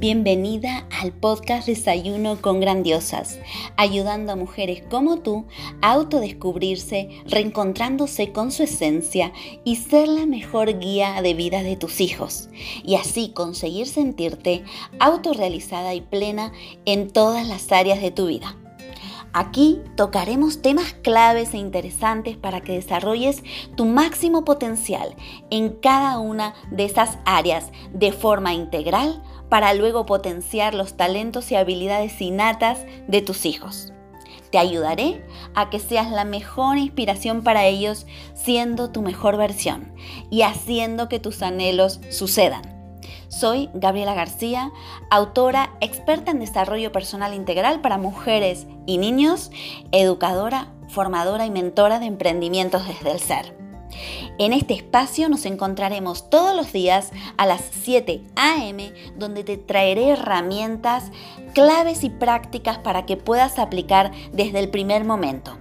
Bienvenida al podcast Desayuno con Grandiosas, ayudando a mujeres como tú a autodescubrirse, reencontrándose con su esencia y ser la mejor guía de vida de tus hijos, y así conseguir sentirte autorrealizada y plena en todas las áreas de tu vida. Aquí tocaremos temas claves e interesantes para que desarrolles tu máximo potencial en cada una de esas áreas de forma integral para luego potenciar los talentos y habilidades innatas de tus hijos. Te ayudaré a que seas la mejor inspiración para ellos siendo tu mejor versión y haciendo que tus anhelos sucedan. Soy Gabriela García, autora experta en desarrollo personal integral para mujeres y niños, educadora, formadora y mentora de emprendimientos desde el ser. En este espacio nos encontraremos todos los días a las 7 a.m. donde te traeré herramientas, claves y prácticas para que puedas aplicar desde el primer momento.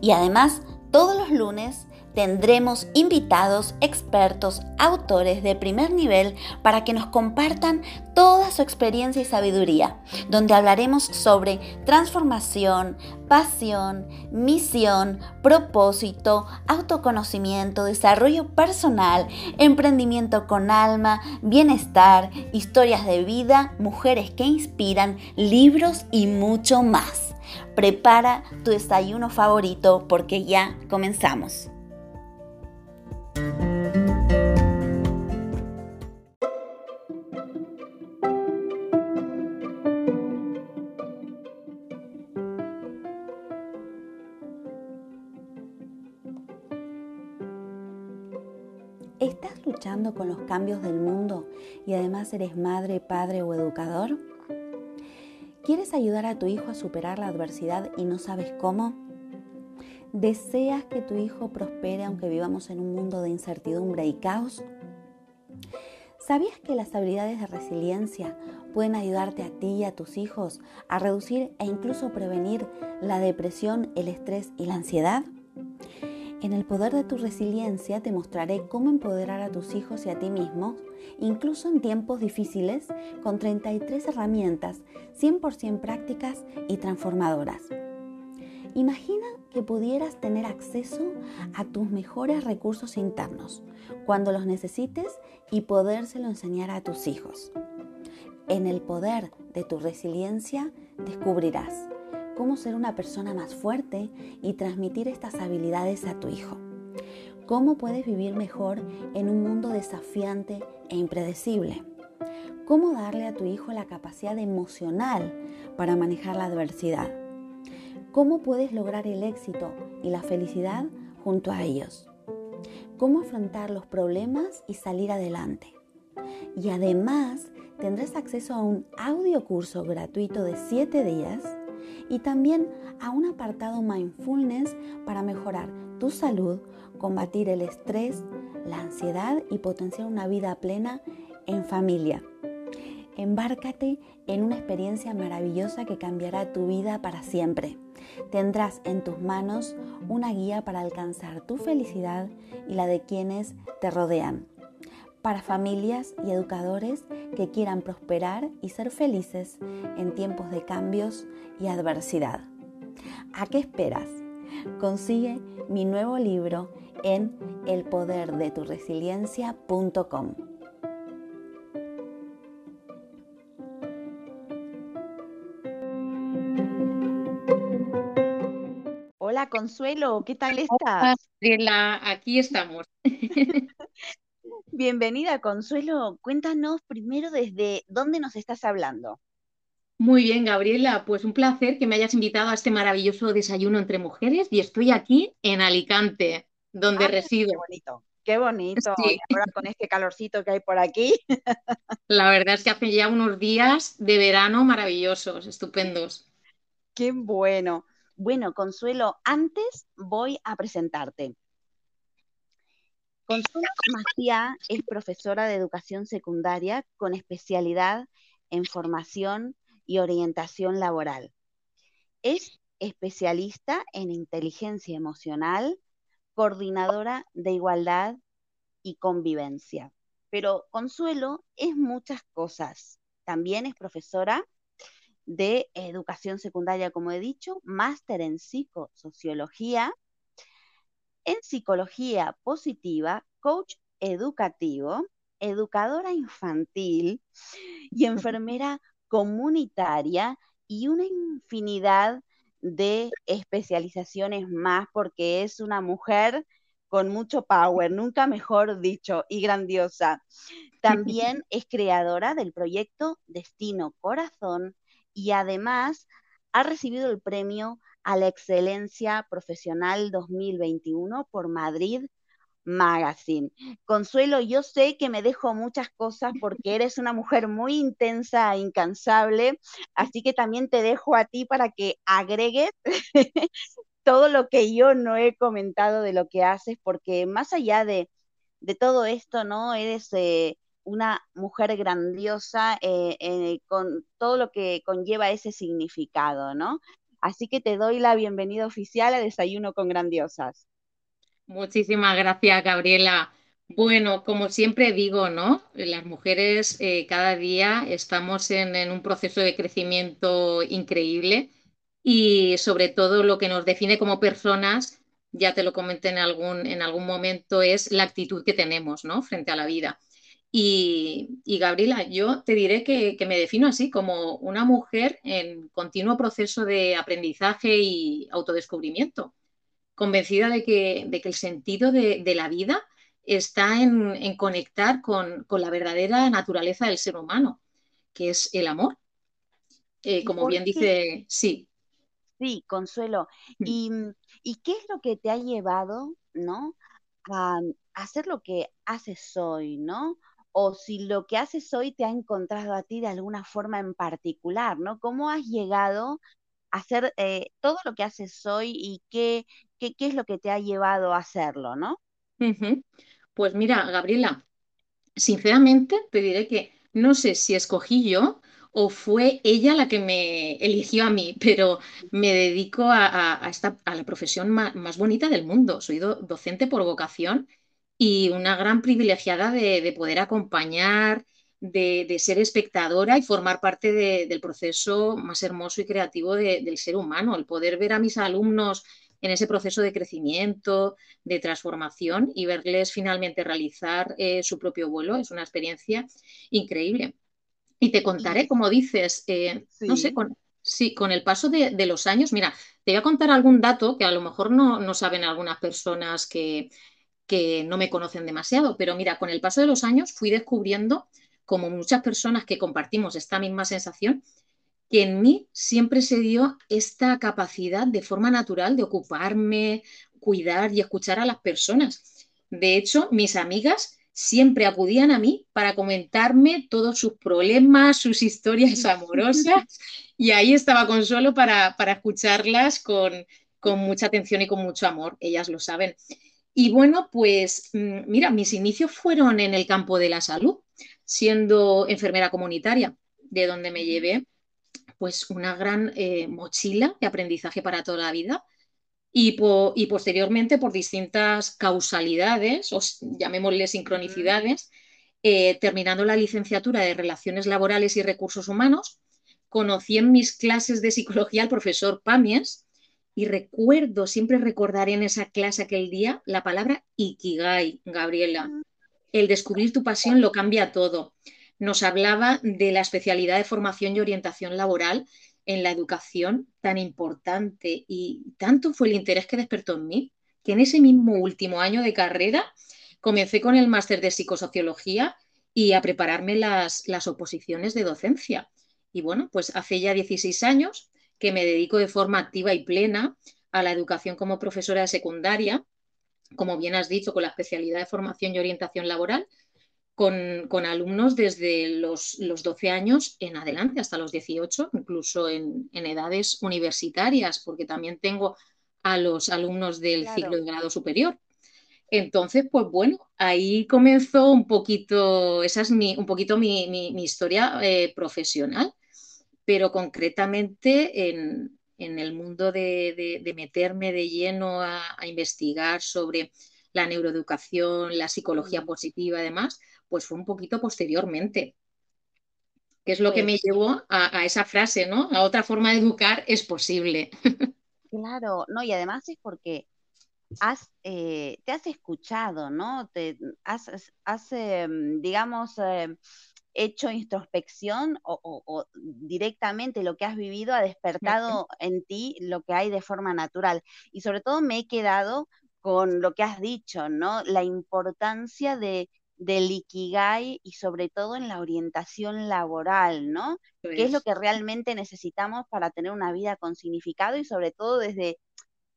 Y además, todos los lunes tendremos invitados, expertos, autores de primer nivel para que nos compartan toda su experiencia y sabiduría, donde hablaremos sobre transformación, pasión, misión, propósito, autoconocimiento, desarrollo personal, emprendimiento con alma, bienestar, historias de vida, mujeres que inspiran, libros y mucho más. Prepara tu desayuno favorito porque ya comenzamos. Cambios del mundo y además eres madre, padre o educador? ¿Quieres ayudar a tu hijo a superar la adversidad y no sabes cómo? ¿Deseas que tu hijo prospere aunque vivamos en un mundo de incertidumbre y caos? ¿Sabías que las habilidades de resiliencia pueden ayudarte a ti y a tus hijos a reducir e incluso prevenir la depresión, el estrés y la ansiedad? En el poder de tu resiliencia te mostraré cómo empoderar a tus hijos y a ti mismo, incluso en tiempos difíciles, con 33 herramientas 100% prácticas y transformadoras. Imagina que pudieras tener acceso a tus mejores recursos internos cuando los necesites y podérselo enseñar a tus hijos. En el poder de tu resiliencia descubrirás cómo ser una persona más fuerte y transmitir estas habilidades a tu hijo. Cómo puedes vivir mejor en un mundo desafiante e impredecible. Cómo darle a tu hijo la capacidad emocional para manejar la adversidad. Cómo puedes lograr el éxito y la felicidad junto a ellos. Cómo afrontar los problemas y salir adelante. Y además tendrás acceso a un audio curso gratuito de 7 días y también a un apartado mindfulness para mejorar tu salud, combatir el estrés, la ansiedad y potenciar una vida plena en familia. Embárcate en una experiencia maravillosa que cambiará tu vida para siempre. Tendrás en tus manos una guía para alcanzar tu felicidad y la de quienes te rodean para familias y educadores que quieran prosperar y ser felices en tiempos de cambios y adversidad. ¿A qué esperas? Consigue mi nuevo libro en elpoderdeturesiliencia.com. Hola Consuelo, ¿qué tal estás? Hola, aquí estamos. Bienvenida, Consuelo. Cuéntanos primero desde dónde nos estás hablando. Muy bien, Gabriela. Pues un placer que me hayas invitado a este maravilloso desayuno entre mujeres y estoy aquí en Alicante, donde resido. Qué bonito, qué bonito. ahora con este calorcito que hay por aquí. La verdad es que hace ya unos días de verano maravillosos, estupendos. Qué bueno. Bueno, Consuelo, antes voy a presentarte. Consuelo Macía es profesora de educación secundaria con especialidad en formación y orientación laboral. Es especialista en inteligencia emocional, coordinadora de igualdad y convivencia. Pero Consuelo es muchas cosas. también es profesora de educación secundaria, como he dicho, máster en psicosociología, en psicología positiva, coach educativo, educadora infantil y enfermera comunitaria y una infinidad de especializaciones más porque es una mujer con mucho power, nunca mejor dicho, y grandiosa. También es creadora del proyecto Destino Corazón y además ha recibido el premio a la excelencia profesional 2021 por Madrid Magazine. Consuelo, yo sé que me dejo muchas cosas porque eres una mujer muy intensa e incansable, así que también te dejo a ti para que agregues todo lo que yo no he comentado de lo que haces, porque más allá de, todo esto, ¿no? Eres eh, una mujer grandiosa eh, eh, con todo lo que conlleva ese significado, ¿no? Así que te doy la bienvenida oficial a Desayuno con Grandiosas. Muchísimas gracias, Gabriela. Bueno, como siempre digo, ¿no? Las mujeres cada día estamos en, en, un proceso de crecimiento increíble y sobre todo lo que nos define como personas, ya te lo comenté en algún, en algún momento, es la actitud que tenemos ¿no? frente a la vida. Y, Gabriela, yo te diré que, me defino así, como una mujer en continuo proceso de aprendizaje y autodescubrimiento, convencida de que, de que el sentido de, la vida está en, conectar con, la verdadera naturaleza del ser humano, que es el amor. Eh, como bien dice, sí, Sí, Consuelo. ¿Y, qué es lo que te ha llevado, ¿no? A, hacer lo que haces hoy, ¿no? O si lo que haces hoy te ha encontrado a ti de alguna forma en particular, ¿no? ¿Cómo has llegado a hacer eh, todo lo que haces hoy y qué, qué, es lo que te ha llevado a hacerlo, ¿no? Pues mira, Gabriela, sinceramente te diré que no sé si escogí yo o fue ella la que me eligió a mí, pero me dedico a, esta, a la profesión más, bonita del mundo. Soy docente por vocación y una gran privilegiada de, poder acompañar, de, ser espectadora y formar parte del proceso más hermoso y creativo del ser humano, el poder ver a mis alumnos en ese proceso de crecimiento, de transformación y verles finalmente realizar eh, su propio vuelo es una experiencia increíble. Y te contaré, como dices, eh, no sé, con, sí, con el paso de, los años, mira, te voy a contar algún dato que a lo mejor no, saben algunas personas que, que no me conocen demasiado, pero mira, con el paso de los años fui descubriendo, como muchas personas que compartimos esta misma sensación, que en mí siempre se dio esta capacidad de forma natural de ocuparme, cuidar y escuchar a las personas. De hecho, mis amigas siempre acudían a mí para comentarme todos sus problemas, sus historias amorosas y ahí estaba Consuelo para, para escucharlas con, con, mucha atención y con mucho amor, ellas lo saben. Y bueno, pues mm, mira, mis inicios fueron en el campo de la salud, siendo enfermera comunitaria, de donde me llevé pues una gran eh, mochila de aprendizaje para toda la vida. Y, posteriormente por distintas causalidades, o llamémosle sincronicidades, eh, terminando la licenciatura de Relaciones Laborales y Recursos Humanos, conocí en mis clases de psicología al profesor Pamies y recuerdo, siempre recordaré en esa clase aquel día la palabra Ikigai, Gabriela. El descubrir tu pasión lo cambia todo. Nos hablaba de la especialidad de formación y orientación laboral en la educación tan importante y tanto fue el interés que despertó en mí que en ese mismo último año de carrera comencé con el máster de psicosociología y a prepararme las, las oposiciones de docencia. Y bueno, pues hace ya 16 años que me dedico de forma activa y plena a la educación como profesora de secundaria, como bien has dicho, con la especialidad de formación y orientación laboral, con, alumnos desde los, 12 años en adelante hasta los 18, incluso en, edades universitarias, porque también tengo a los alumnos del ciclo de grado superior. Entonces, pues bueno, ahí comenzó un poquito, esa es mi, un poquito mi, historia eh, profesional, pero concretamente en, el mundo de, meterme de lleno a, a, investigar sobre la neuroeducación, la psicología positiva, además, pues fue un poquito posteriormente. que es lo que me Pues llevó a, a esa frase, ¿no? A otra forma de educar es posible. claro, no, y además es porque has, eh, te has escuchado, ¿no? Te has, has- has, eh, digamos, eh, hecho introspección o, o- o directamente lo que has vivido ha despertado en ti lo que hay de forma natural. Y sobre todo me he quedado con lo que has dicho, ¿no? La importancia de, del Ikigai y sobre todo en la orientación laboral, ¿no? ¿Qué es lo Pues, que realmente necesitamos para tener una vida con significado y sobre todo desde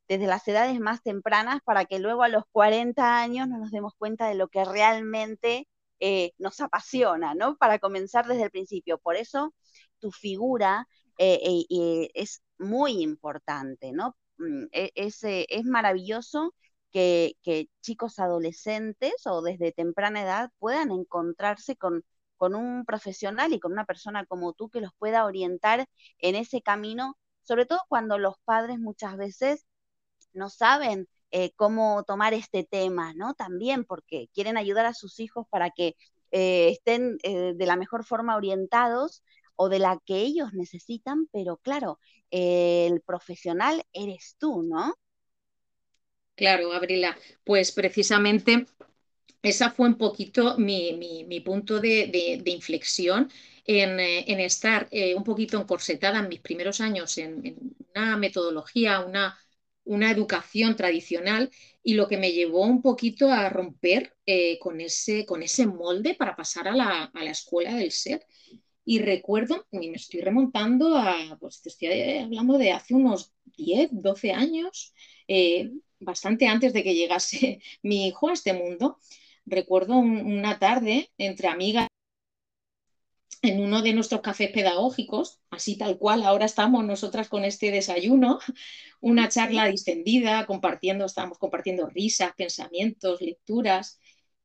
desde las edades más tempranas para que luego a los 40 años no nos demos cuenta de lo que realmente eh, nos apasiona, ¿no? Para comenzar desde el principio. Por eso tu figura eh, eh, es muy importante, ¿no? Mm, e- Es, es maravilloso que, que chicos adolescentes o desde temprana edad puedan encontrarse con, con un profesional y con una persona como tú que los pueda orientar en ese camino, sobre todo cuando los padres muchas veces no saben eh, cómo tomar este tema, ¿no? También porque quieren ayudar a sus hijos para que eh, estén eh, de la mejor forma orientados o de la que ellos necesitan, pero claro, el profesional eres tú, ¿no? claro, Gabriela, pues precisamente esa fue un poquito mi, mi- punto de, de- inflexión en, en estar un poquito encorsetada en mis primeros años en una metodología, una, una educación tradicional y lo que me llevó un poquito a romper eh, con ese, con ese molde para pasar a la, a la escuela del ser. Y recuerdo, y me estoy remontando a, pues te estoy hablando de hace unos 10 12 años, eh, bastante antes de que llegase mi hijo a este mundo. Recuerdo un- una tarde entre amigas en uno de nuestros cafés pedagógicos, así tal cual, ahora estamos nosotras con este desayuno, una charla distendida, compartiendo, estábamos compartiendo risas, pensamientos, lecturas.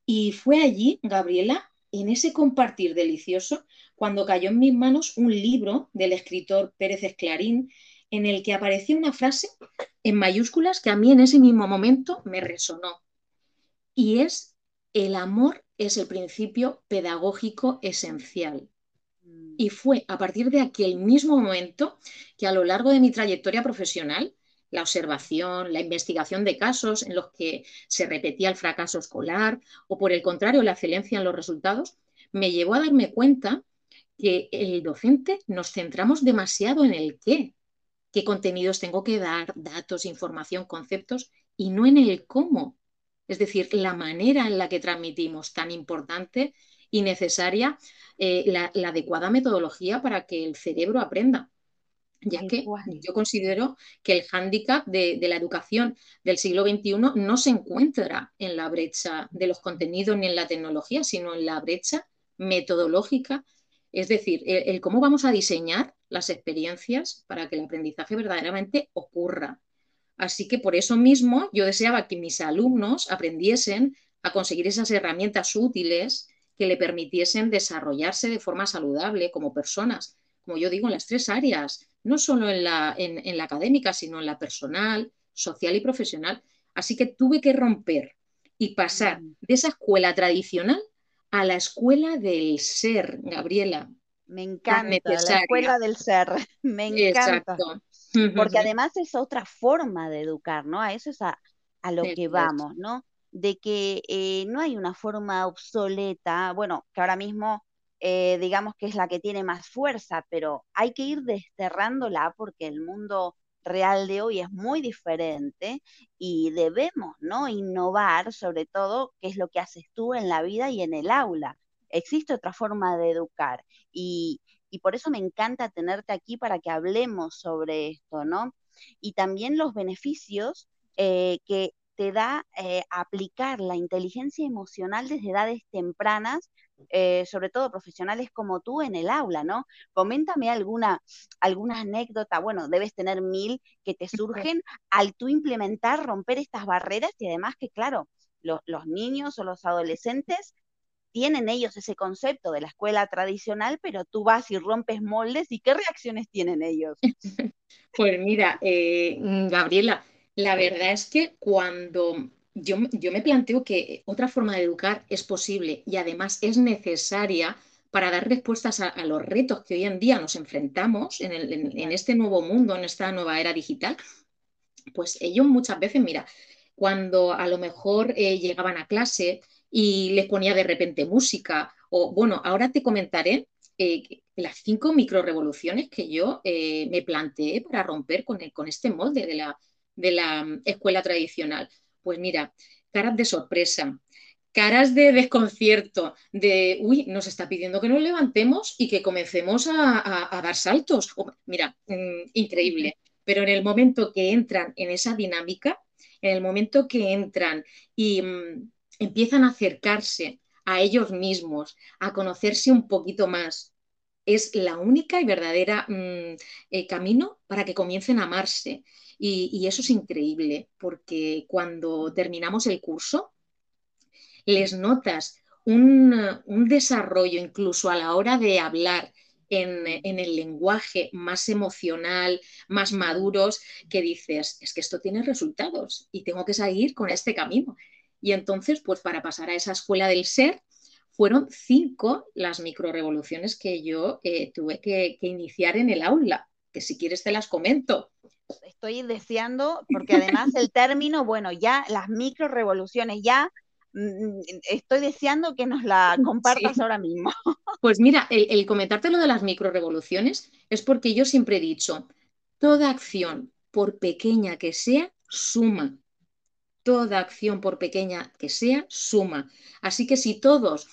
Y fue allí, Gabriela, en ese compartir delicioso, cuando cayó en mis manos un libro del escritor Pérez Esclarín, en el que aparecía una frase en mayúsculas que a mí en ese mismo momento me resonó. Y es, el amor es el principio pedagógico esencial. Y fue a partir de aquel mismo momento que a lo largo de mi trayectoria profesional, la observación, la investigación de casos en los que se repetía el fracaso escolar o por el contrario la excelencia en los resultados, me llevó a darme cuenta que el docente nos centramos demasiado en el qué, qué contenidos tengo que dar, datos, información, conceptos, y no en el cómo. Es decir, la manera en la que transmitimos, tan importante y necesaria, eh, la, la, adecuada metodología para que el cerebro aprenda. Ya que yo considero que el hándicap de, de la educación del siglo XXI no se encuentra en la brecha de los contenidos ni en la tecnología, sino en la brecha metodológica es decir, el, el, cómo vamos a diseñar las experiencias para que el aprendizaje verdaderamente ocurra. Así que por eso mismo yo deseaba que mis alumnos aprendiesen a conseguir esas herramientas útiles que le permitiesen desarrollarse de forma saludable como personas, como yo digo, en las tres áreas, no solo en la, en, en la académica, sino en la personal, social y profesional. Así que tuve que romper y pasar de esa escuela tradicional a la escuela del ser, Gabriela, Me encanta, la escuela del ser, me encanta. Exacto. porque además es otra forma de educar, ¿no? A eso es a, a lo que vamos, ¿no? De que eh, no hay una forma obsoleta, bueno, que ahora mismo eh, digamos que es la que tiene más fuerza, pero hay que ir desterrándola porque el mundo real de hoy es muy diferente y debemos, ¿no? Innovar sobre todo, qué es lo que haces tú en la vida y en el aula. Existe otra forma de educar y, y por eso me encanta tenerte aquí para que hablemos sobre esto, ¿no? Y también los beneficios eh, que te da eh, aplicar la inteligencia emocional desde edades tempranas, eh, sobre todo profesionales como tú en el aula, ¿no? Coméntame alguna, alguna anécdota, bueno, debes tener mil que te surgen al tú implementar, romper estas barreras y además que, claro, lo, los niños o los adolescentes tienen ellos ese concepto de la escuela tradicional, pero tú vas y rompes moldes y qué reacciones tienen ellos. Pues mira, eh, Gabriela, la verdad es que cuando yo, yo me planteo que otra forma de educar es posible y además es necesaria para dar respuestas a, los retos que hoy en día nos enfrentamos en, este nuevo mundo, en esta nueva era digital, pues ellos muchas veces, mira, cuando a lo mejor eh, llegaban a clase y les ponía de repente música, o bueno, ahora te comentaré eh, las cinco microrevoluciones que yo eh, me planteé para romper con, con este molde de la, de la mm, escuela tradicional. Pues mira, caras de sorpresa, caras de desconcierto, de, uy, nos está pidiendo que nos levantemos y que comencemos a, dar saltos. mira, mm, increíble. Pero en el momento que entran en esa dinámica, en el momento que entran y mm, empiezan a acercarse a ellos mismos, a conocerse un poquito más, es la única y verdadera eh, camino para que comiencen a amarse. Y, eso es increíble, porque cuando terminamos el curso, les notas un, desarrollo incluso a la hora de hablar en, el lenguaje más emocional, más maduros, que dices, es que esto tiene resultados y tengo que seguir con este camino. Y entonces, pues para pasar a esa escuela del ser, fueron cinco las microrevoluciones que yo eh, tuve que, que iniciar en el aula, que si quieres te las comento estoy deseando, porque además el término, bueno, ya las microrevoluciones, ya Mm, estoy deseando que nos la compartas ahora mismo. Pues mira, el, comentarte lo de las microrevoluciones es porque yo siempre he dicho, toda acción, por pequeña que sea, suma. Toda acción, por pequeña que sea, suma. Así que si todos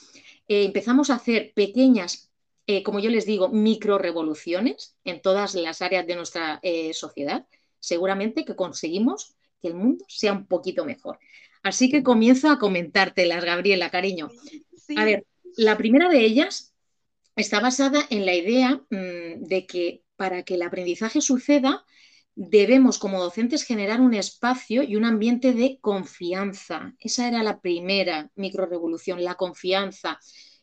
eh, empezamos a hacer pequeñas, eh, como yo les digo, microrevoluciones en todas las áreas de nuestra eh, sociedad, seguramente que conseguimos que el mundo sea un poquito mejor. Así que comienzo a comentártelas, Gabriela, cariño. A ver, la primera de ellas está basada en la idea mm, de que para que el aprendizaje suceda, debemos como docentes generar un espacio y un ambiente de confianza. Esa era la primera microrevolución, la confianza,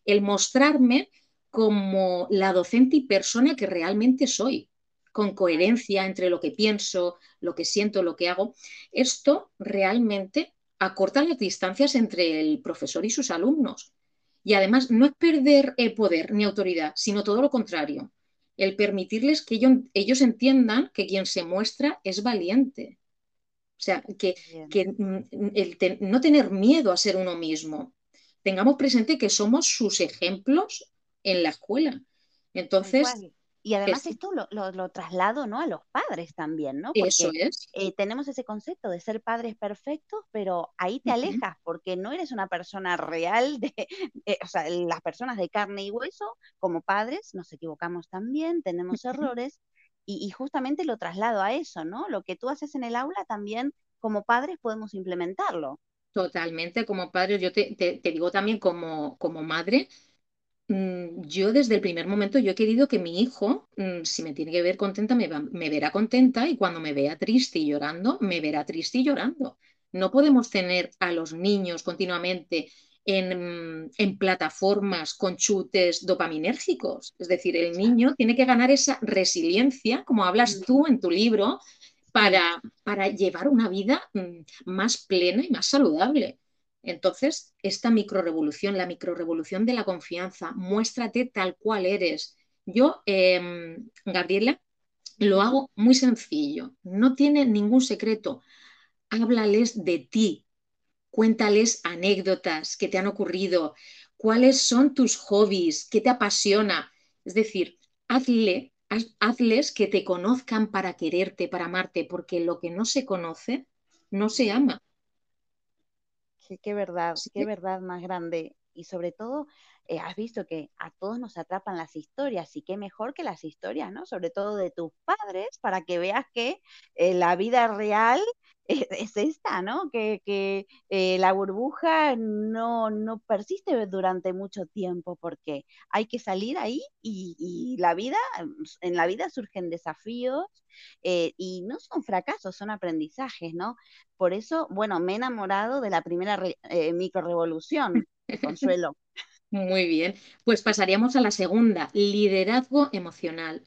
el mostrarme como la docente y persona que realmente soy, con coherencia entre lo que pienso, lo que siento, lo que hago. Esto realmente acortan las distancias entre el profesor y sus alumnos. Y además no es perder el poder ni autoridad, sino todo lo contrario, el permitirles que ellos, entiendan que quien se muestra es valiente. O sea, que, el no tener miedo a ser uno mismo. Tengamos presente que somos sus ejemplos en la escuela. Entonces, y además esto lo, traslado ¿no? a los padres también, ¿no? Porque Eso es. Eh, tenemos ese concepto de ser padres perfectos, pero ahí te alejas porque no eres una persona real, de, eh, o sea, las personas de carne y hueso, como padres, nos equivocamos también, tenemos errores, y, justamente lo traslado a eso, ¿no? Lo que tú haces en el aula también como padres podemos implementarlo. Totalmente, como padres, yo te, te digo también como, como madre, yo desde el primer momento yo he querido que mi hijo, mm, si me tiene que ver contenta, me, verá contenta y cuando me vea triste y llorando, me verá triste y llorando. No podemos tener a los niños continuamente en, en, plataformas con chutes dopaminérgicos. Es decir, el niño tiene que ganar esa resiliencia, como hablas tú en tu libro, para, para llevar una vida mm, más plena y más saludable. Entonces, esta microrevolución, la microrevolución de la confianza, muéstrate tal cual eres. Yo, em, Gabriela, lo hago muy sencillo, no tiene ningún secreto. Háblales de ti, cuéntales anécdotas que te han ocurrido, cuáles son tus hobbies, qué te apasiona. Es decir, hazle, hazles que te conozcan para quererte, para amarte, porque lo que no se conoce no se ama qué, verdad, qué verdad más grande. Y sobre todo, eh, has visto que a todos nos atrapan las historias y qué mejor que las historias, ¿no? Sobre todo de tus padres, para que veas que eh, la vida real es, esta, ¿no? Que, eh, la burbuja no, no, persiste durante mucho tiempo porque hay que salir ahí y, la vida, en la vida surgen desafíos y no son fracasos, son aprendizajes, ¿no? Por eso, bueno, me he enamorado de la primera microrevolución, Consuelo. Muy bien, pues pasaríamos a la segunda, liderazgo emocional.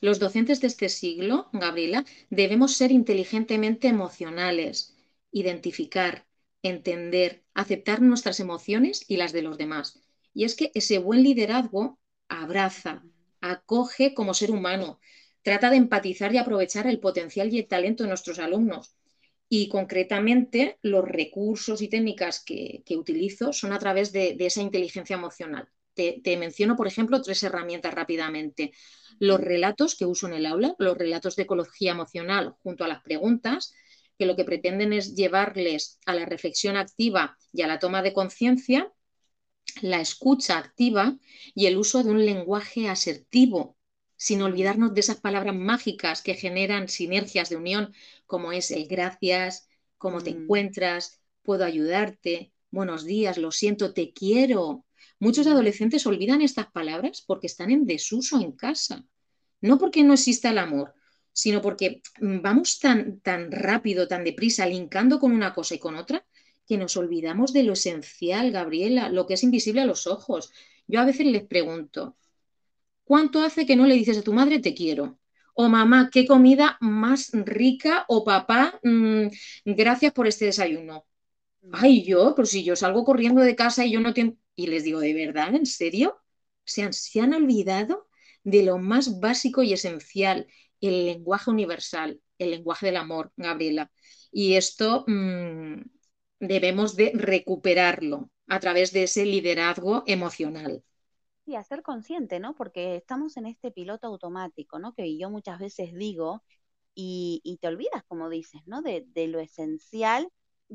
Los docentes de este siglo, Gabriela, debemos ser inteligentemente emocionales, identificar, entender, aceptar nuestras emociones y las de los demás. Y es que ese buen liderazgo abraza, acoge como ser humano, trata de empatizar y aprovechar el potencial y el talento de nuestros alumnos. Y concretamente los recursos y técnicas que, utilizo son a través de, esa inteligencia emocional. Te, menciono, por ejemplo, tres herramientas rápidamente. Los relatos que uso en el aula, los relatos de ecología emocional junto a las preguntas, que lo que pretenden es llevarles a la reflexión activa y a la toma de conciencia, la escucha activa y el uso de un lenguaje asertivo, sin olvidarnos de esas palabras mágicas que generan sinergias de unión, como es el gracias, cómo te mm. encuentras, puedo ayudarte, buenos días, lo siento, te quiero. Muchos mm. adolescentes olvidan estas palabras porque están en desuso en casa. No porque no exista el amor, sino porque mm, vamos tan, tan rápido, tan deprisa, linkando con una cosa y con otra, que nos olvidamos de lo esencial, Gabriela, lo que es invisible a los ojos. Yo a veces les pregunto, ¿cuánto hace que no le dices a tu madre te quiero? O mamá, qué comida más rica, o papá, mm, gracias por este desayuno. Mm. Ay, yo, pero si yo salgo corriendo de casa y yo no tengo... Y les digo, ¿de verdad? ¿En serio? ¿Se han, se han olvidado de lo más básico y esencial, el lenguaje universal, el lenguaje del amor, Gabriela. Y esto mm, debemos de recuperarlo a través de ese liderazgo emocional. Y a ser consciente, ¿no? Porque estamos en este piloto automático, ¿no? Que yo muchas veces digo, y, te olvidas, como dices, ¿no? De, de, lo esencial,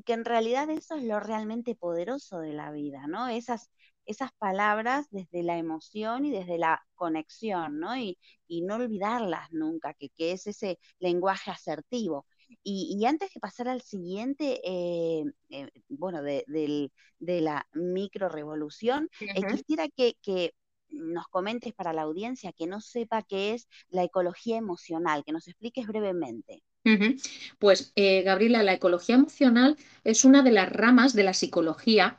que en realidad eso es lo realmente poderoso de la vida, ¿no? Esas esas palabras desde la emoción y desde la conexión, ¿no? Y, no olvidarlas nunca, que, es ese lenguaje asertivo. Y, antes de pasar al siguiente, eh, eh, bueno, de, la micro revolución, eh, quisiera que, nos comentes para la audiencia que no sepa qué es la ecología emocional, que nos expliques brevemente. Pues, Gabriela, la ecología emocional es una de las ramas de la psicología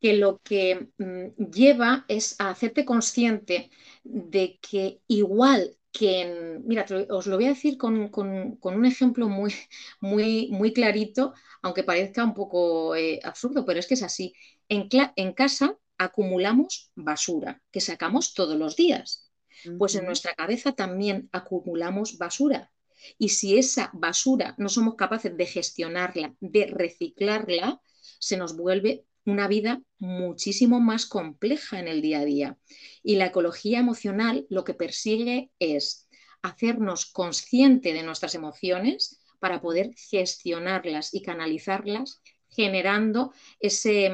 que lo que mm, lleva es a hacerte consciente de que igual que en, mira, os lo voy a decir con, un ejemplo muy, muy, muy clarito, aunque parezca un poco eh, absurdo, pero es que es así. En, casa acumulamos basura que sacamos todos los días. Pues en nuestra cabeza también acumulamos basura. Y si esa basura no somos capaces de gestionarla, de reciclarla, se nos vuelve una vida muchísimo más compleja en el día a día. Y la ecología emocional lo que persigue es hacernos consciente de nuestras emociones para poder gestionarlas y canalizarlas, generando ese,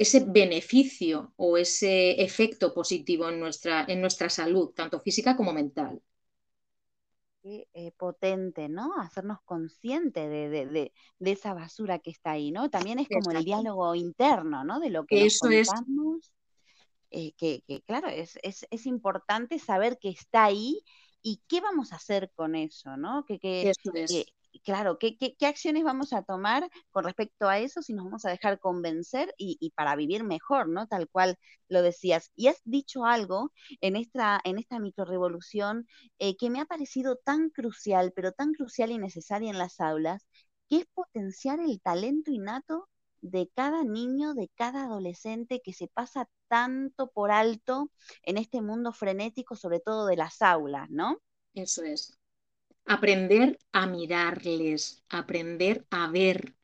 ese beneficio o ese efecto positivo en nuestra, en nuestra salud, tanto física como mental. Eh, potente, ¿no? Hacernos conscientes de, esa basura que está ahí, ¿no? También es como el diálogo interno, ¿no? De lo que Eso nos contamos. Eh, que, claro, es, es, importante saber que está ahí y qué vamos a hacer con eso, ¿no? Que, que, eso es claro, ¿qué, acciones vamos a tomar con respecto a eso si nos vamos a dejar convencer y, para vivir mejor, ¿no? Tal cual lo decías. Y has dicho algo en esta, en microrevolución eh, que me ha parecido tan crucial, pero tan crucial y necesaria en las aulas, que es potenciar el talento innato de cada niño, de cada adolescente que se pasa tanto por alto en este mundo frenético, sobre todo de las aulas, ¿no? Eso es aprender a mirarles, aprender a ver,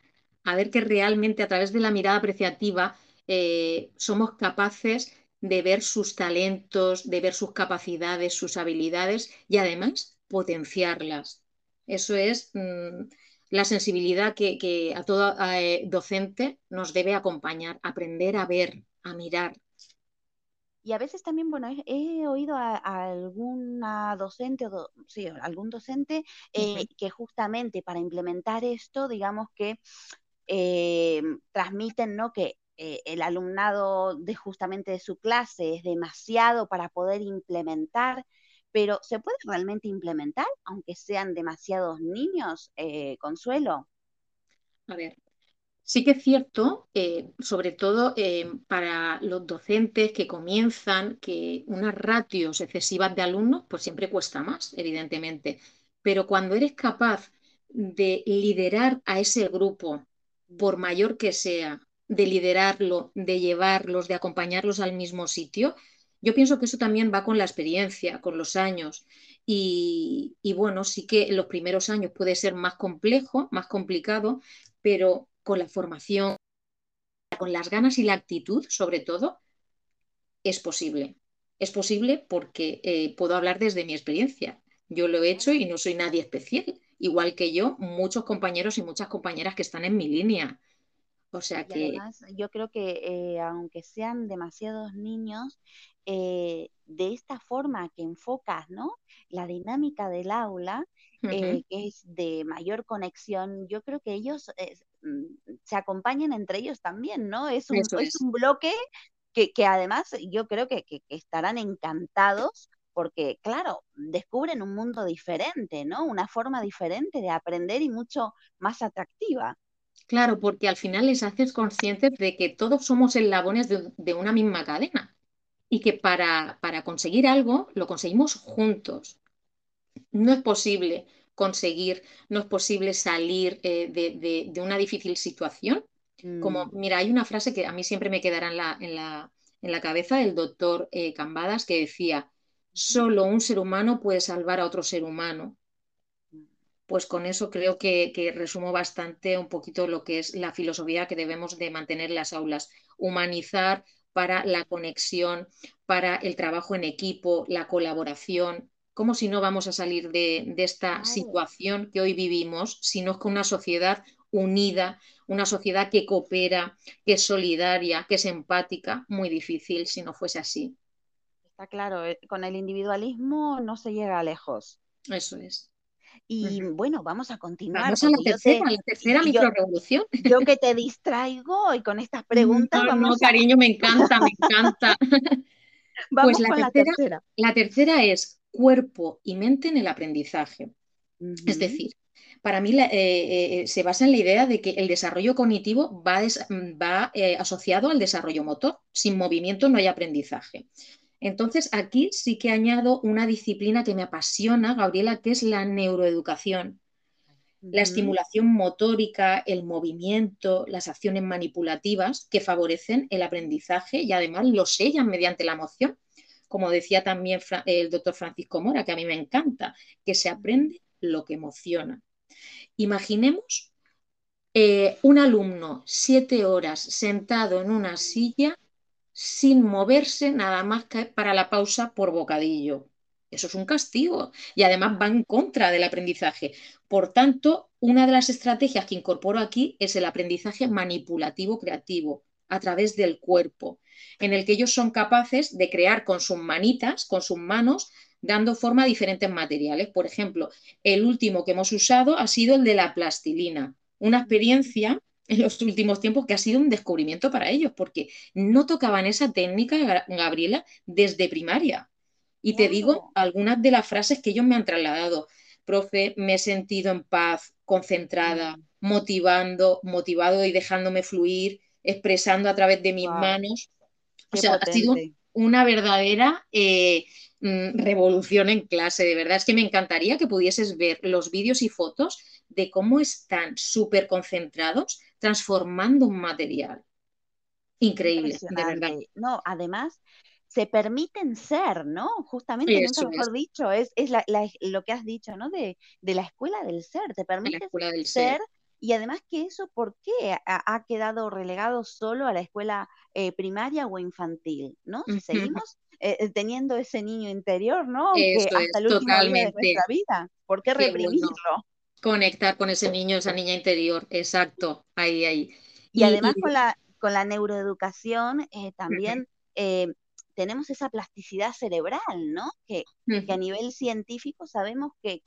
a ver que realmente a través de la mirada apreciativa eh, somos capaces de ver sus talentos, de ver sus capacidades, sus habilidades y además potenciarlas. Eso es mm, la sensibilidad que, a todo eh, docente nos debe acompañar, aprender a ver, a mirar, y a veces también, bueno, he, oído a, alguna docente, o sí, algún docente eh, que justamente para implementar esto, digamos que eh, transmiten, ¿no? Que eh, el alumnado de justamente de su clase es demasiado para poder implementar, pero ¿se puede realmente implementar aunque sean demasiados niños, Consuelo? A ver, Sí que es cierto, eh, sobre todo eh, para los docentes que comienzan, que unas ratios excesivas de alumnos, pues siempre cuesta más, evidentemente. Pero cuando eres capaz de liderar a ese grupo, por mayor que sea, de liderarlo, de llevarlos, de acompañarlos al mismo sitio, Yo pienso que eso también va con la experiencia, con los años. Y, y, bueno, sí que en los primeros años puede ser más complejo, más complicado, pero con la formación, con las ganas y la actitud, sobre todo, es posible. Es posible porque eh, puedo hablar desde mi experiencia. Yo lo he hecho y no soy nadie especial. Igual que yo, muchos compañeros y muchas compañeras que están en mi línea. O sea que... además, yo creo que eh, aunque sean demasiados niños, eh, de esta forma que enfocas, ¿no? La dinámica del aula, que es de mayor conexión, yo creo que ellos se acompañan entre ellos también, ¿no? Es un, es un bloque que, además yo creo que, estarán encantados porque, claro, descubren un mundo diferente, ¿no? Una forma diferente de aprender y mucho más atractiva. Claro, porque al final les haces conscientes de que todos somos eslabones de, de una misma cadena y que para, para, conseguir algo lo conseguimos juntos. No es posible conseguir, no es posible salir eh, de, de, una difícil situación como, mm. mira, hay una frase que a mí siempre me quedará en la, en la, en la cabeza del doctor eh, Cambadas que decía, solo un ser humano puede salvar a otro ser humano. Pues con eso creo que, que, resumo bastante un poquito lo que es la filosofía que debemos de mantener en las aulas. Humanizar para la conexión, para el trabajo en equipo, la colaboración. ¿Cómo si no vamos a salir de, de esta situación que hoy vivimos, sino con una sociedad unida, una sociedad que coopera, que es solidaria, que es empática, muy difícil si no fuese así. Está claro, eh, con el individualismo no se llega lejos. Eso es. Y bueno, vamos a continuar. Vamos a la tercera, la tercera microrevolución. Yo, que te distraigo y con estas preguntas. No, no, cariño, me encanta, me encanta. vamos pues la, tercera, la tercera. es cuerpo y mente en el aprendizaje. Es decir, para mí eh, eh, se basa en la idea de que el desarrollo cognitivo va, va eh, asociado al desarrollo motor. Sin movimiento no hay aprendizaje. Entonces, aquí sí que añado una disciplina que me apasiona, Gabriela, que es la neuroeducación. La estimulación motórica, el movimiento, las acciones manipulativas que favorecen el aprendizaje y además lo sellan mediante la emoción. Como decía también el doctor Francisco Mora, que a mí me encanta, que se aprende lo que emociona. Imaginemos eh, un alumno siete horas sentado en una silla sin moverse nada más que para la pausa por bocadillo. Eso es un castigo y además va en contra del aprendizaje. Por tanto, una de las estrategias que incorporo aquí es el aprendizaje manipulativo creativo a través del cuerpo, en el que ellos son capaces de crear con sus manitas, con sus manos, dando forma a diferentes materiales. Por ejemplo, el último que hemos usado ha sido el de la plastilina, una experiencia en los últimos tiempos que ha sido un descubrimiento para ellos, porque no tocaban esa técnica, Gabriela, desde primaria. Y te digo algunas de las frases que ellos me han trasladado. Profe, me he sentido en paz, concentrada, motivando, motivado y dejándome fluir, expresando a través de mis manos. o sea, ha sido una verdadera eh, Mm, revolución en clase. De verdad es que me encantaría que pudieses ver los vídeos y fotos de cómo están súper concentrados transformando un material. Increíble, de verdad. No, además se permiten ser, ¿no? Justamente, Eso mejor dicho, es, es lo que has dicho, ¿no? De, la escuela del ser, te permite ser, y además que eso, ¿por qué ha, quedado relegado solo a la escuela eh, primaria o infantil? ¿no? Si seguimos eh, eh, teniendo ese niño interior, ¿no? que hasta el último día de nuestra vida. ¿Por qué, reprimirlo? Conectar con ese niño, esa niña interior, exacto, ahí, ahí. Y, además con la, con la neuroeducación también tenemos esa plasticidad cerebral, ¿no? Que, a nivel científico sabemos que,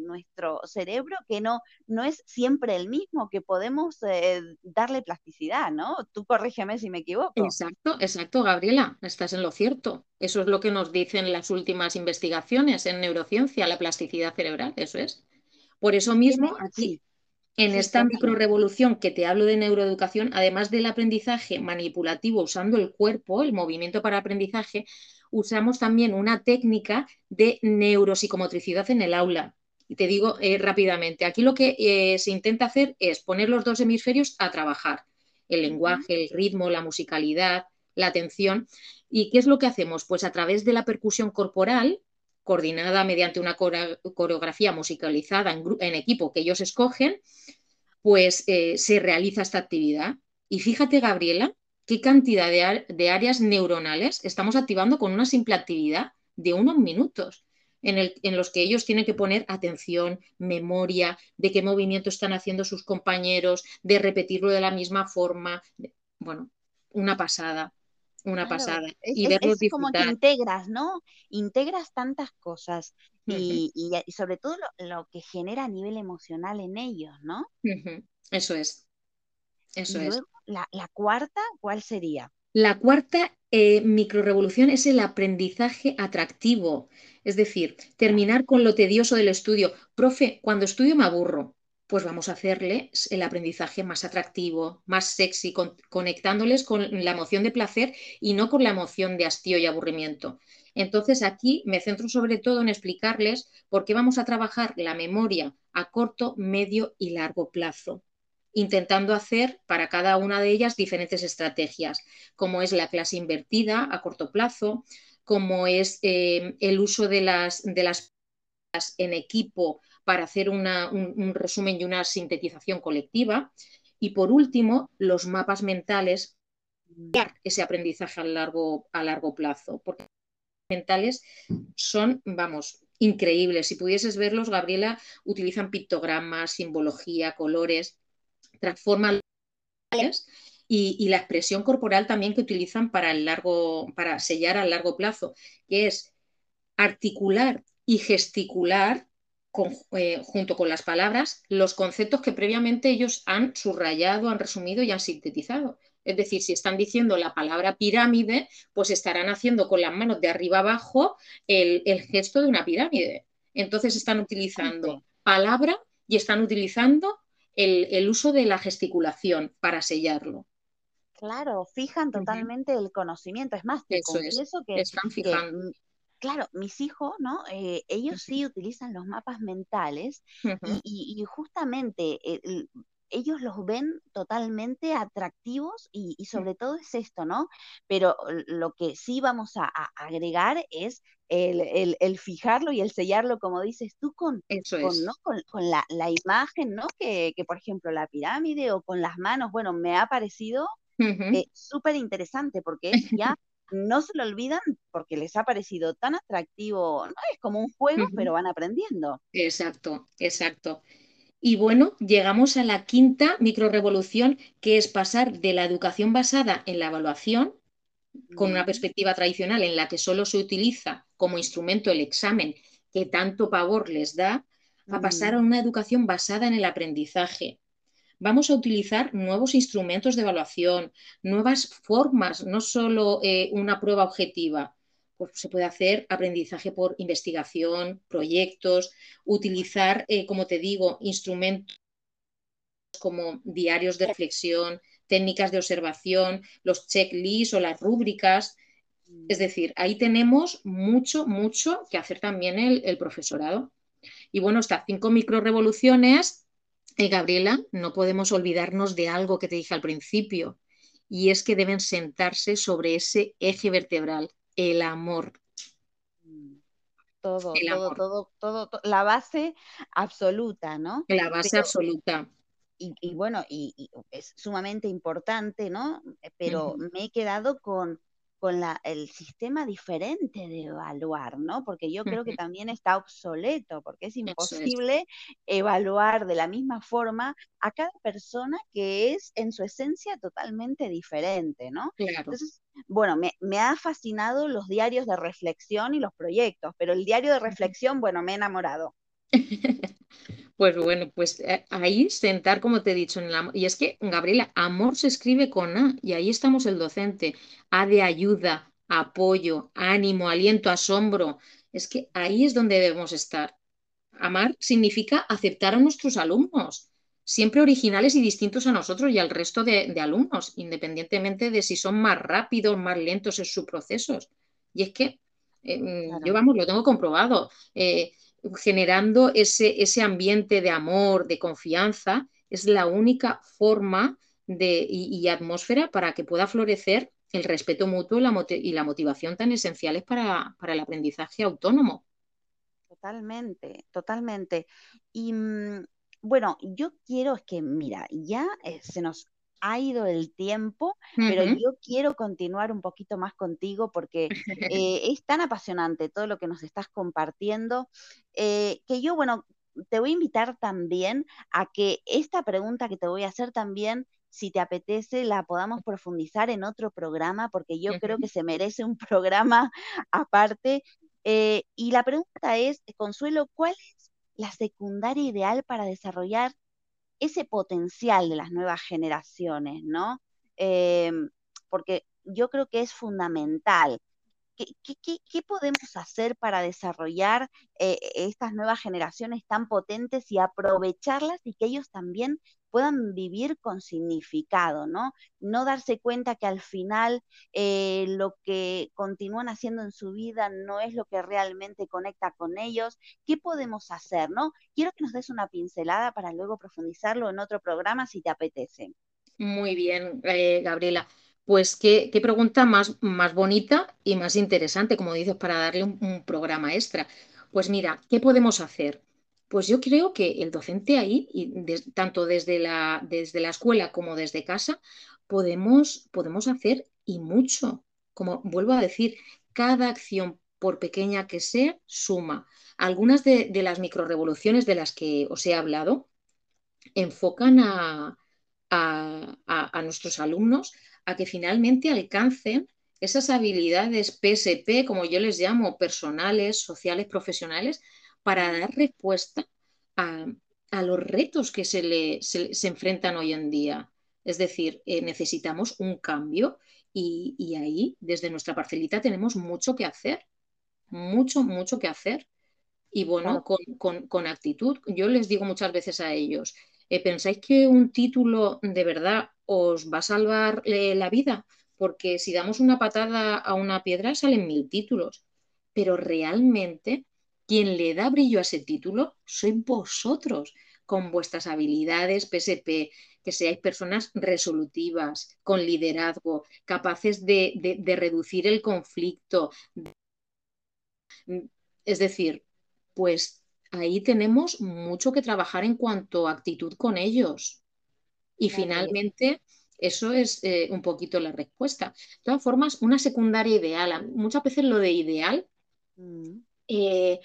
nuestro cerebro, que no, no es siempre el mismo, que podemos eh, darle plasticidad, ¿no? Tú corrígeme si me equivoco. Exacto, exacto, Gabriela, estás en lo cierto. Eso es lo que nos dicen las últimas investigaciones en neurociencia, la plasticidad cerebral, eso es. Por eso mismo, aquí, en esta microrevolución que te hablo de neuroeducación, además del aprendizaje manipulativo usando el cuerpo, el movimiento para aprendizaje, usamos también una técnica de neuropsicomotricidad en el aula. Y te digo eh, rápidamente, aquí lo que eh, se intenta hacer es poner los dos hemisferios a trabajar, el lenguaje, el ritmo, la musicalidad, la atención, ¿Y qué es lo que hacemos? Pues a través de la percusión corporal, coordinada mediante una coreografía musicalizada en, equipo que ellos escogen, pues eh, se realiza esta actividad. Y fíjate, Gabriela, qué cantidad de, áreas neuronales estamos activando con una simple actividad de unos minutos. En, los que ellos tienen que poner atención, memoria, de qué movimiento están haciendo sus compañeros, de repetirlo de la misma forma. Bueno, una pasada una pasada. y verlos es como que integras, ¿no? Integras tantas cosas y, sobre todo lo, que genera a nivel emocional en ellos, ¿no? Eso es. Eso es. La, cuarta, ¿cuál sería? La cuarta eh, microrevolución es el aprendizaje atractivo, es decir, terminar con lo tedioso del estudio. Profe, cuando estudio me aburro pues vamos a hacerle el aprendizaje más atractivo, más sexy, conectándoles con la emoción de placer y no con la emoción de hastío y aburrimiento. Entonces aquí me centro sobre todo en explicarles por qué vamos a trabajar la memoria a corto, medio y largo plazo, intentando hacer para cada una de ellas diferentes estrategias, como es la clase invertida a corto plazo, como es eh, el uso de las, de las en equipo para hacer un, resumen y una sintetización colectiva. Y por último, los mapas mentales, ese aprendizaje a largo, a largo plazo, porque los mentales son, vamos, increíbles. Si pudieses verlos, Gabriela, utilizan pictogramas, simbología, colores, transforman y, y, la expresión corporal también que utilizan para el largo, para sellar a largo plazo, que es articular y gesticular eh, junto con las palabras los conceptos que previamente ellos han subrayado, han resumido y han sintetizado. Es decir, si están diciendo la palabra pirámide, pues estarán haciendo con las manos de arriba abajo el, gesto de una pirámide. Entonces están utilizando palabra y están utilizando el, uso de la gesticulación para sellarlo. Claro, fijan totalmente el conocimiento. Es más, te Eso que, están fijando claro, mis hijos, ¿no? Eh, ellos sí utilizan los mapas mentales y, justamente eh, ellos los ven totalmente atractivos y, sobre todo es esto, ¿no? Pero lo que sí vamos a, agregar es el, fijarlo y el sellarlo, como dices tú, con, con, la, imagen, ¿no? Que, por ejemplo, la pirámide o con las manos, bueno, me ha parecido eh, súper interesante porque es ya no se lo olvidan porque les ha parecido tan atractivo, no es como un juego, pero van aprendiendo. Exacto, exacto. Y bueno, llegamos a la quinta microrevolución, que es pasar de la educación basada en la evaluación, con una perspectiva tradicional en la que solo se utiliza como instrumento el examen, que tanto pavor les da, a pasar a una educación basada en el aprendizaje, vamos a utilizar nuevos instrumentos de evaluación, nuevas formas, no solo eh, una prueba objetiva. Pues se puede hacer aprendizaje por investigación, proyectos, utilizar, eh, como te digo, instrumentos como diarios de reflexión, técnicas de observación, los checklists o las rúbricas. Es decir, ahí tenemos mucho, mucho que hacer también el, el profesorado. Y bueno, estas cinco microrevoluciones eh, Gabriela, no podemos olvidarnos de algo que te dije al principio, y es que deben sentarse sobre ese eje vertebral, el amor. Todo, todo, todo, todo, la base absoluta, ¿no? La base absoluta. Y, bueno, y, es sumamente importante, ¿no? Pero me he quedado con, con la, el sistema diferente de evaluar, ¿no? Porque yo creo que también está obsoleto, porque es imposible evaluar de la misma forma a cada persona que es en su esencia totalmente diferente, ¿no? Entonces, bueno, me, me ha fascinado los diarios de reflexión y los proyectos, pero el diario de reflexión, bueno, me he enamorado. Pues bueno, pues eh, ahí sentar, como te he dicho, en el Y es que, Gabriela, amor se escribe con A y ahí estamos el docente. A de ayuda, apoyo, ánimo, aliento, asombro. Es que ahí es donde debemos estar. Amar significa aceptar a nuestros alumnos, siempre originales y distintos a nosotros y al resto de, alumnos, independientemente de si son más rápidos, más lentos en sus procesos. Y es que eh, mm, yo, vamos, lo tengo comprobado. Eh, generando ese, ese ambiente de amor, de confianza, es la única forma de, y, atmósfera para que pueda florecer el respeto mutuo y la, motivación tan esenciales para, el aprendizaje autónomo. Totalmente, totalmente. Y mm, bueno, yo quiero, es que, mira, ya eh, se nos ha ido el tiempo, pero yo quiero continuar un poquito más contigo porque eh, es tan apasionante todo lo que nos estás compartiendo, eh, que yo, bueno, te voy a invitar también a que esta pregunta que te voy a hacer también si te apetece, la podamos profundizar en otro programa, porque yo creo que se merece un programa aparte. Eh, y la pregunta es, Consuelo, ¿cuál es la secundaria ideal para desarrollar ese potencial de las nuevas generaciones, ¿no? Em, porque yo creo que es fundamental. ¿Qué, podemos hacer para desarrollar eh, estas nuevas generaciones tan potentes y aprovecharlas y que ellos también puedan vivir con significado, ¿no? No darse cuenta que al final eh, lo que continúan haciendo en su vida no es lo que realmente conecta con ellos. ¿Qué podemos hacer, no? Quiero que nos des una pincelada para luego profundizarlo en otro programa si te apetece. Muy bien, eh, Gabriela. Pues qué, pregunta más, más, bonita y más interesante, como dices, para darle un programa extra. Pues mira, ¿qué podemos hacer? Pues yo creo que el docente ahí, tanto desde la, desde la escuela como desde casa, podemos, podemos hacer y mucho. Como vuelvo a decir, cada acción, por pequeña que sea, suma. Algunas de, las microrevoluciones de las que os he hablado enfocan a, a, nuestros alumnos a que finalmente alcancen esas habilidades PSP, como yo les llamo, personales, sociales, profesionales, para dar respuesta a, los retos que se, le, se, enfrentan hoy en día. Es decir, eh, necesitamos un cambio y, ahí, desde nuestra parcelita, tenemos mucho que hacer, mucho, mucho que hacer. Y bueno, con, actitud, yo les digo muchas veces a ellos, eh, ¿pensáis que un título de verdad os va a salvar eh, la vida? Porque si damos una patada a una piedra salen mil títulos, pero realmente quien le da brillo a ese título sois vosotros, con vuestras habilidades PSP, que seáis personas resolutivas, con liderazgo, capaces de, reducir el conflicto. Es decir, pues ahí tenemos mucho que trabajar en cuanto a actitud con ellos. Y finalmente, eso es eh, un poquito la respuesta. De todas formas, una secundaria ideal. Muchas veces lo de ideal mm. Eh,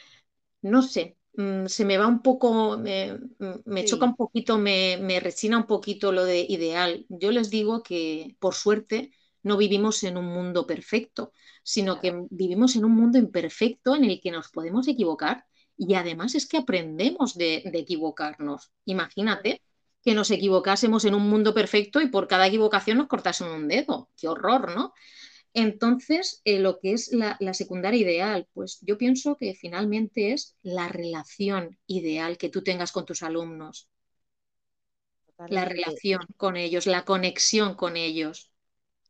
no sé, mm, se me va un poco, me, mm, choca un poquito, me, me rechina un poquito lo de ideal. Yo les digo que, por suerte, no vivimos en un mundo perfecto, sino que vivimos en un mundo imperfecto en el que nos podemos equivocar y además es que aprendemos de, de equivocarnos. Imagínate que nos equivocásemos en un mundo perfecto y por cada equivocación nos cortasen un dedo. Qué horror, ¿no? Entonces, eh, lo que es la, secundaria ideal, pues yo pienso que finalmente es la relación ideal que tú tengas con tus alumnos. La relación con ellos, la conexión con ellos.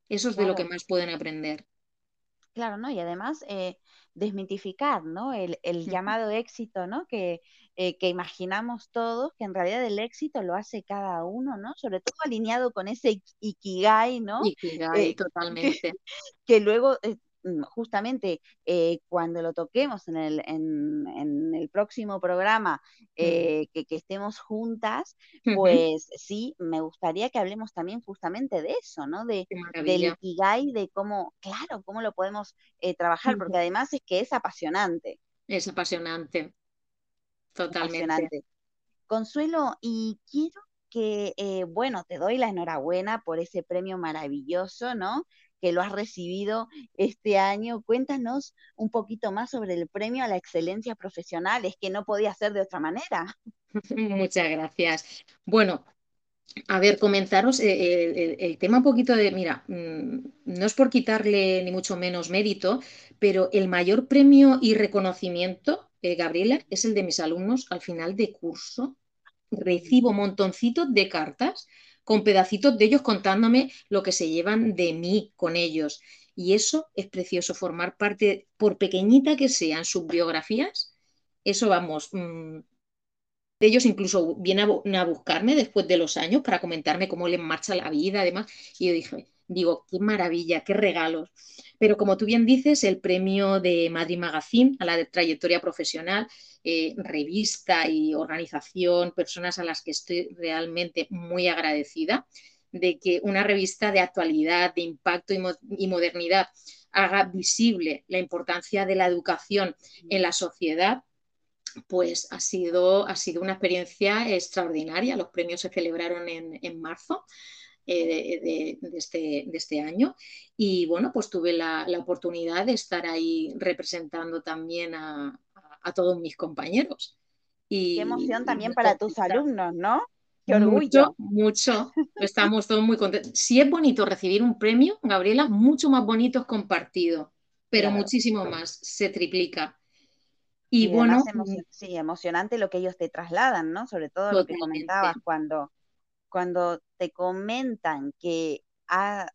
Eso es de lo que más pueden aprender. Claro, ¿no? Y además, eh, desmitificar, ¿no? El, llamado éxito, ¿no? Que, eh, que, imaginamos todos, que en realidad el éxito lo hace cada uno, ¿no? Sobre todo alineado con ese ikigai, ¿no? Ikigai, totalmente. Que, luego eh, Mm, justamente eh, cuando lo toquemos en el, en, el próximo programa, mm. eh, que, estemos juntas, pues sí, me gustaría que hablemos también justamente de eso, ¿no? De, del Ikigai, de cómo, claro, cómo lo podemos eh, trabajar, porque además es que es apasionante. Es apasionante, totalmente. Consuelo, y quiero que, bueno, te doy la enhorabuena por ese premio maravilloso, ¿no? que lo has recibido este año. Cuéntanos un poquito más sobre el premio a la excelencia profesional. Es que no podía ser de otra manera. Muchas gracias. Bueno, a ver, comentaros eh, el, tema un poquito de, mira, mm, no es por quitarle ni mucho menos mérito, pero el mayor premio y reconocimiento, eh, Gabriela, es el de mis alumnos al final de curso. Recibo montoncitos de cartas con pedacitos de ellos contándome lo que se llevan de mí con ellos. Y eso es precioso, formar parte, por pequeñita que sean sus biografías, eso vamos, mm, ellos incluso vienen a, buscarme después de los años para comentarme cómo les marcha la vida, además. Y yo dije, digo, qué maravilla, qué regalos. Pero como tú bien dices, el premio de Madrid Magazine a la trayectoria profesional, eh, revista y organización, personas a las que estoy realmente muy agradecida de que una revista de actualidad, de impacto y, modernidad haga visible la importancia de la educación en la sociedad, pues ha sido, ha sido una experiencia extraordinaria. Los premios se celebraron en, marzo. Eh, este, de, este, año y bueno pues tuve la, oportunidad de estar ahí representando también a, todos mis compañeros y qué emoción también para tus alumnos no mucho, mucho. Estamos todos muy contentos. Si es bonito recibir un premio, Gabriela, mucho más bonito es compartido, pero muchísimo más, se triplica. Y, bueno, sí, emocionante lo que ellos te trasladan, ¿no? Sobre todo lo que comentabas cuando, cuando te comentan que,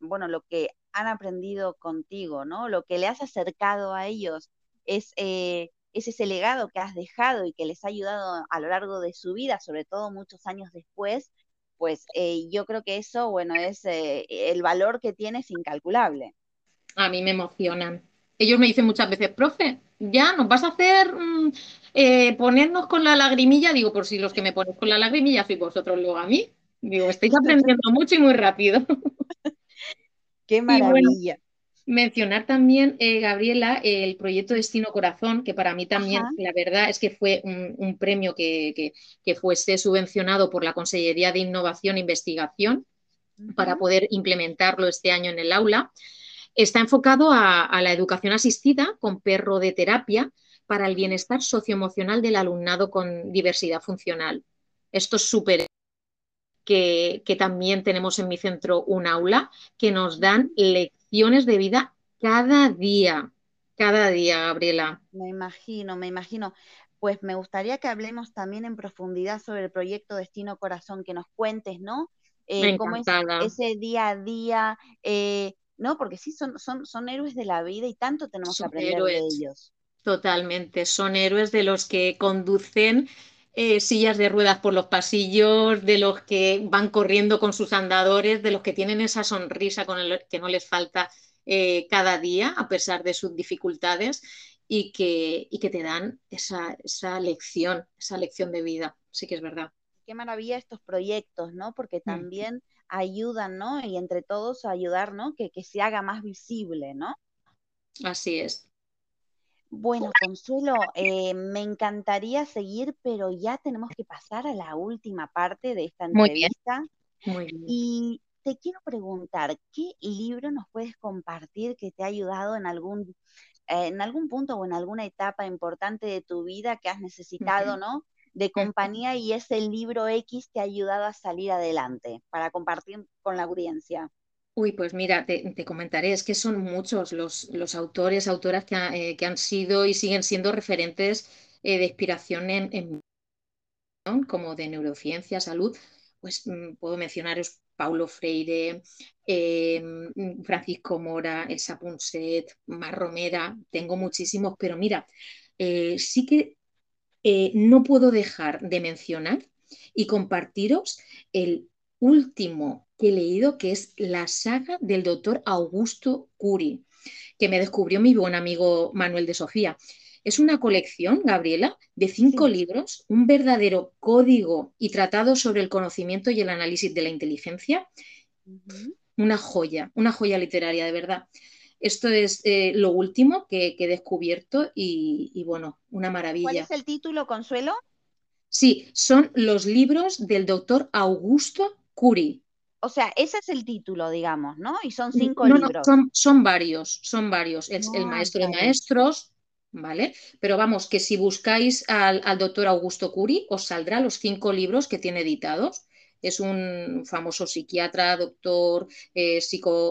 bueno, lo que han aprendido contigo, ¿no? Lo que le has acercado a ellos es eh, es ese legado que has dejado y que les ha ayudado a lo largo de su vida, sobre todo muchos años después, pues eh, yo creo que eso, bueno, es eh, el valor que tiene es incalculable. A mí me emocionan. Ellos me dicen muchas veces, profe, ya nos vas a hacer mm, ponernos con la lagrimilla. Digo, por si los que me ponen con la lagrimilla sois vosotros luego a mí. Digo, estáis aprendiendo mucho y muy rápido. Qué maravilla. Mencionar también, eh, Gabriela, el proyecto Destino Corazón, que para mí también, la verdad es que fue un, premio que, fuese subvencionado por la Consellería de Innovación e Investigación para poder implementarlo este año en el aula. Está enfocado a, la educación asistida con perro de terapia para el bienestar socioemocional del alumnado con diversidad funcional. Esto es súper que, que, también tenemos en mi centro un aula que nos dan lecciones de vida cada día, cada día, Gabriela. Me imagino, me imagino. Pues me gustaría que hablemos también en profundidad sobre el proyecto Destino Corazón, que nos cuentes, ¿no? Eh, cómo es ese día a día, eh, ¿no? Porque sí, son, son, son héroes de la vida y tanto tenemos que aprender de ellos. Totalmente, son héroes de los que conducen eh, sillas de ruedas por los pasillos, de los que van corriendo con sus andadores, de los que tienen esa sonrisa con el que no les falta eh, cada día a pesar de sus dificultades y que, que te dan esa, lección, esa lección de vida. Sí que es verdad. Qué maravilla estos proyectos, ¿no? Porque mm. también ayudan, ¿no? Y entre todos ayudar, ¿no? Que, que se haga más visible, ¿no? Así es. Bueno, Consuelo, eh, me encantaría seguir, pero ya tenemos que pasar a la última parte de esta entrevista. Muy bien. Y te quiero preguntar, ¿qué libro nos puedes compartir que te ha ayudado en algún, eh, en algún punto o en alguna etapa importante de tu vida que has necesitado, ¿no? De compañía y ese libro X te ha ayudado a salir adelante para compartir con la audiencia. Uy, pues mira, te, comentaré, es que son muchos los, autores, autoras eh, que, han sido y siguen siendo referentes eh, de inspiración en, como de neurociencia, salud. Pues mm, puedo mencionaros Paulo Freire, eh, mm, Francisco Mora, Elsa Punset, Mar Romera, tengo muchísimos, pero mira, sí que no puedo dejar de mencionar y compartiros el último que he leído, que es la saga del doctor Augusto Curi, que me descubrió mi buen amigo Manuel de Sofía. Es una colección, Gabriela, de cinco libros, un verdadero código y tratado sobre el conocimiento y el análisis de la inteligencia. Una joya, una joya literaria, de verdad. Esto es eh, lo último que, he descubierto y, y, bueno, una maravilla. ¿Cuál es el título, Consuelo? Sí, son los libros del doctor Augusto Curi. O sea, ese es el título, digamos, ¿no? Y son cinco libros. No, son, varios, son varios. Es el maestro de maestros, ¿vale? Pero vamos, que si buscáis al, doctor Augusto Curi, os saldrá los cinco libros que tiene editados. Es un famoso psiquiatra, doctor, eh,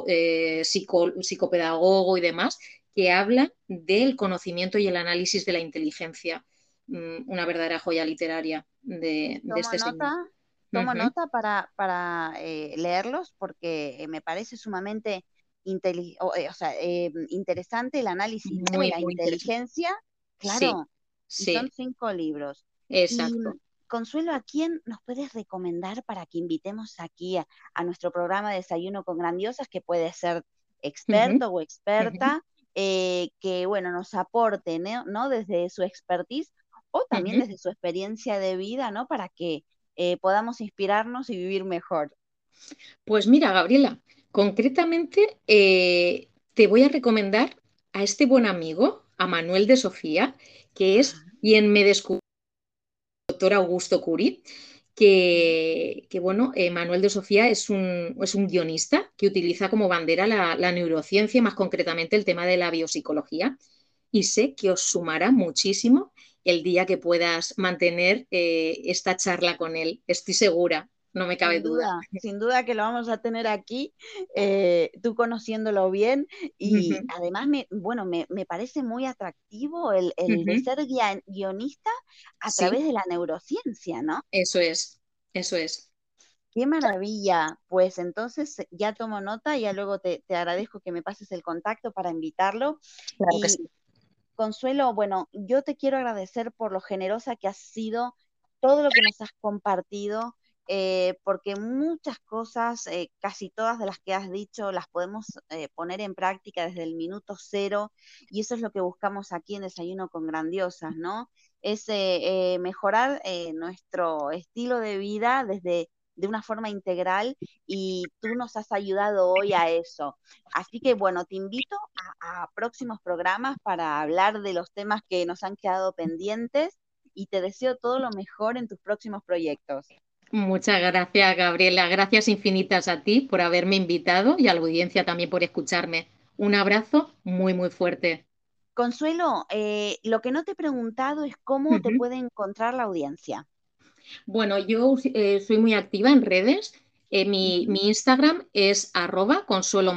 eh, psicopedagogo y demás, que habla del conocimiento y el análisis de la inteligencia. Mm, una verdadera joya literaria de, este señor. Tomo nota para, para eh, leerlos porque eh, me parece sumamente eh, interesante el análisis de la inteligencia. Claro, son cinco libros. Exacto. Consuelo, ¿a quién nos puedes recomendar para que invitemos aquí a, nuestro programa de Desayuno con Grandiosas, que puede ser experto o experta, eh, que bueno, nos aporte, ¿no? Desde su expertise o también desde su experiencia de vida, ¿no? Para que eh, podamos inspirarnos y vivir mejor. Pues mira, Gabriela, concretamente eh, te voy a recomendar a este buen amigo, a Manuel de Sofía, que es quien me descubrió, el doctor Augusto Curi, que, bueno, eh, Manuel de Sofía es un, es un, guionista que utiliza como bandera la, neurociencia, más concretamente el tema de la biopsicología, y sé que os sumará muchísimo el día que puedas mantener eh, esta charla con él, estoy segura no me cabe duda, Sin duda que lo vamos a tener aquí, eh, tú conociéndolo bien y además, me, bueno, me, parece muy atractivo el, de ser guionista a través de la neurociencia, ¿no? Eso es, eso es. Qué maravilla. Pues entonces ya tomo nota, y ya luego te, agradezco que me pases el contacto para invitarlo. Claro que sí. Consuelo, bueno, yo te quiero agradecer por lo generosa que has sido, todo lo que nos has compartido, eh, porque muchas cosas, eh, casi todas de las que has dicho, las podemos eh, poner en práctica desde el minuto cero y eso es lo que buscamos aquí en Desayuno con Grandiosas, ¿no? Es mejorar nuestro estilo de vida desde de una forma integral y tú nos has ayudado hoy a eso. Así que bueno, te invito a próximos programas para hablar de los temas que nos han quedado pendientes y te deseo todo lo mejor en tus próximos proyectos. Muchas gracias, Gabriela. Gracias infinitas a ti por haberme invitado y a la audiencia también por escucharme. Un abrazo muy, muy fuerte. Consuelo, eh, lo que no te he preguntado es cómo te puede encontrar la audiencia. Bueno, yo eh, soy muy activa en redes. Eh, mi, Instagram es arroba consuelo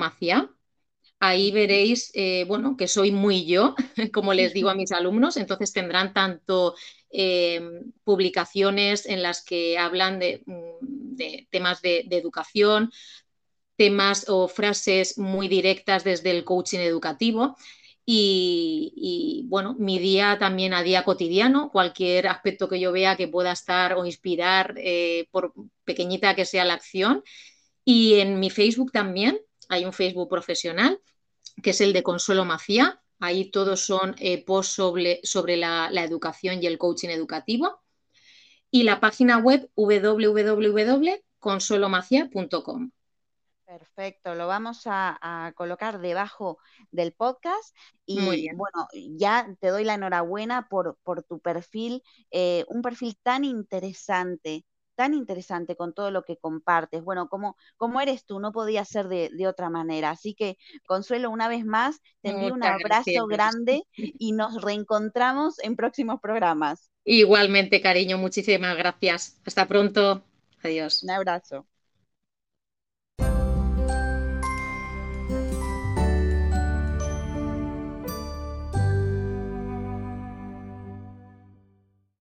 Ahí veréis, bueno, que soy muy yo, como les digo a mis alumnos, entonces tendrán tanto Em, publicaciones en las que hablan de, mm, temas de, educación, temas o frases muy directas desde el coaching educativo. Y, bueno, mi día también a día cotidiano, cualquier aspecto que yo vea que pueda estar o inspirar, eh, por pequeñita que sea la acción. Y en mi Facebook también, hay un Facebook profesional, que es el de Consuelo Macía, Ahí todos son eh, posts sobre, sobre la, educación y el coaching educativo. Y la página web www.consuelomacia.com. Perfecto, lo vamos a, colocar debajo del podcast y bueno, ya te doy la enhorabuena por, por tu perfil, eh, un perfil tan interesante, tan interesante con todo lo que compartes. Bueno, como, como eres tú, no podía ser de, otra manera. Así que, Consuelo, una vez más, te envío un abrazo grande y nos reencontramos en próximos programas. Igualmente, cariño, muchísimas gracias. Hasta pronto. Adiós. Un abrazo.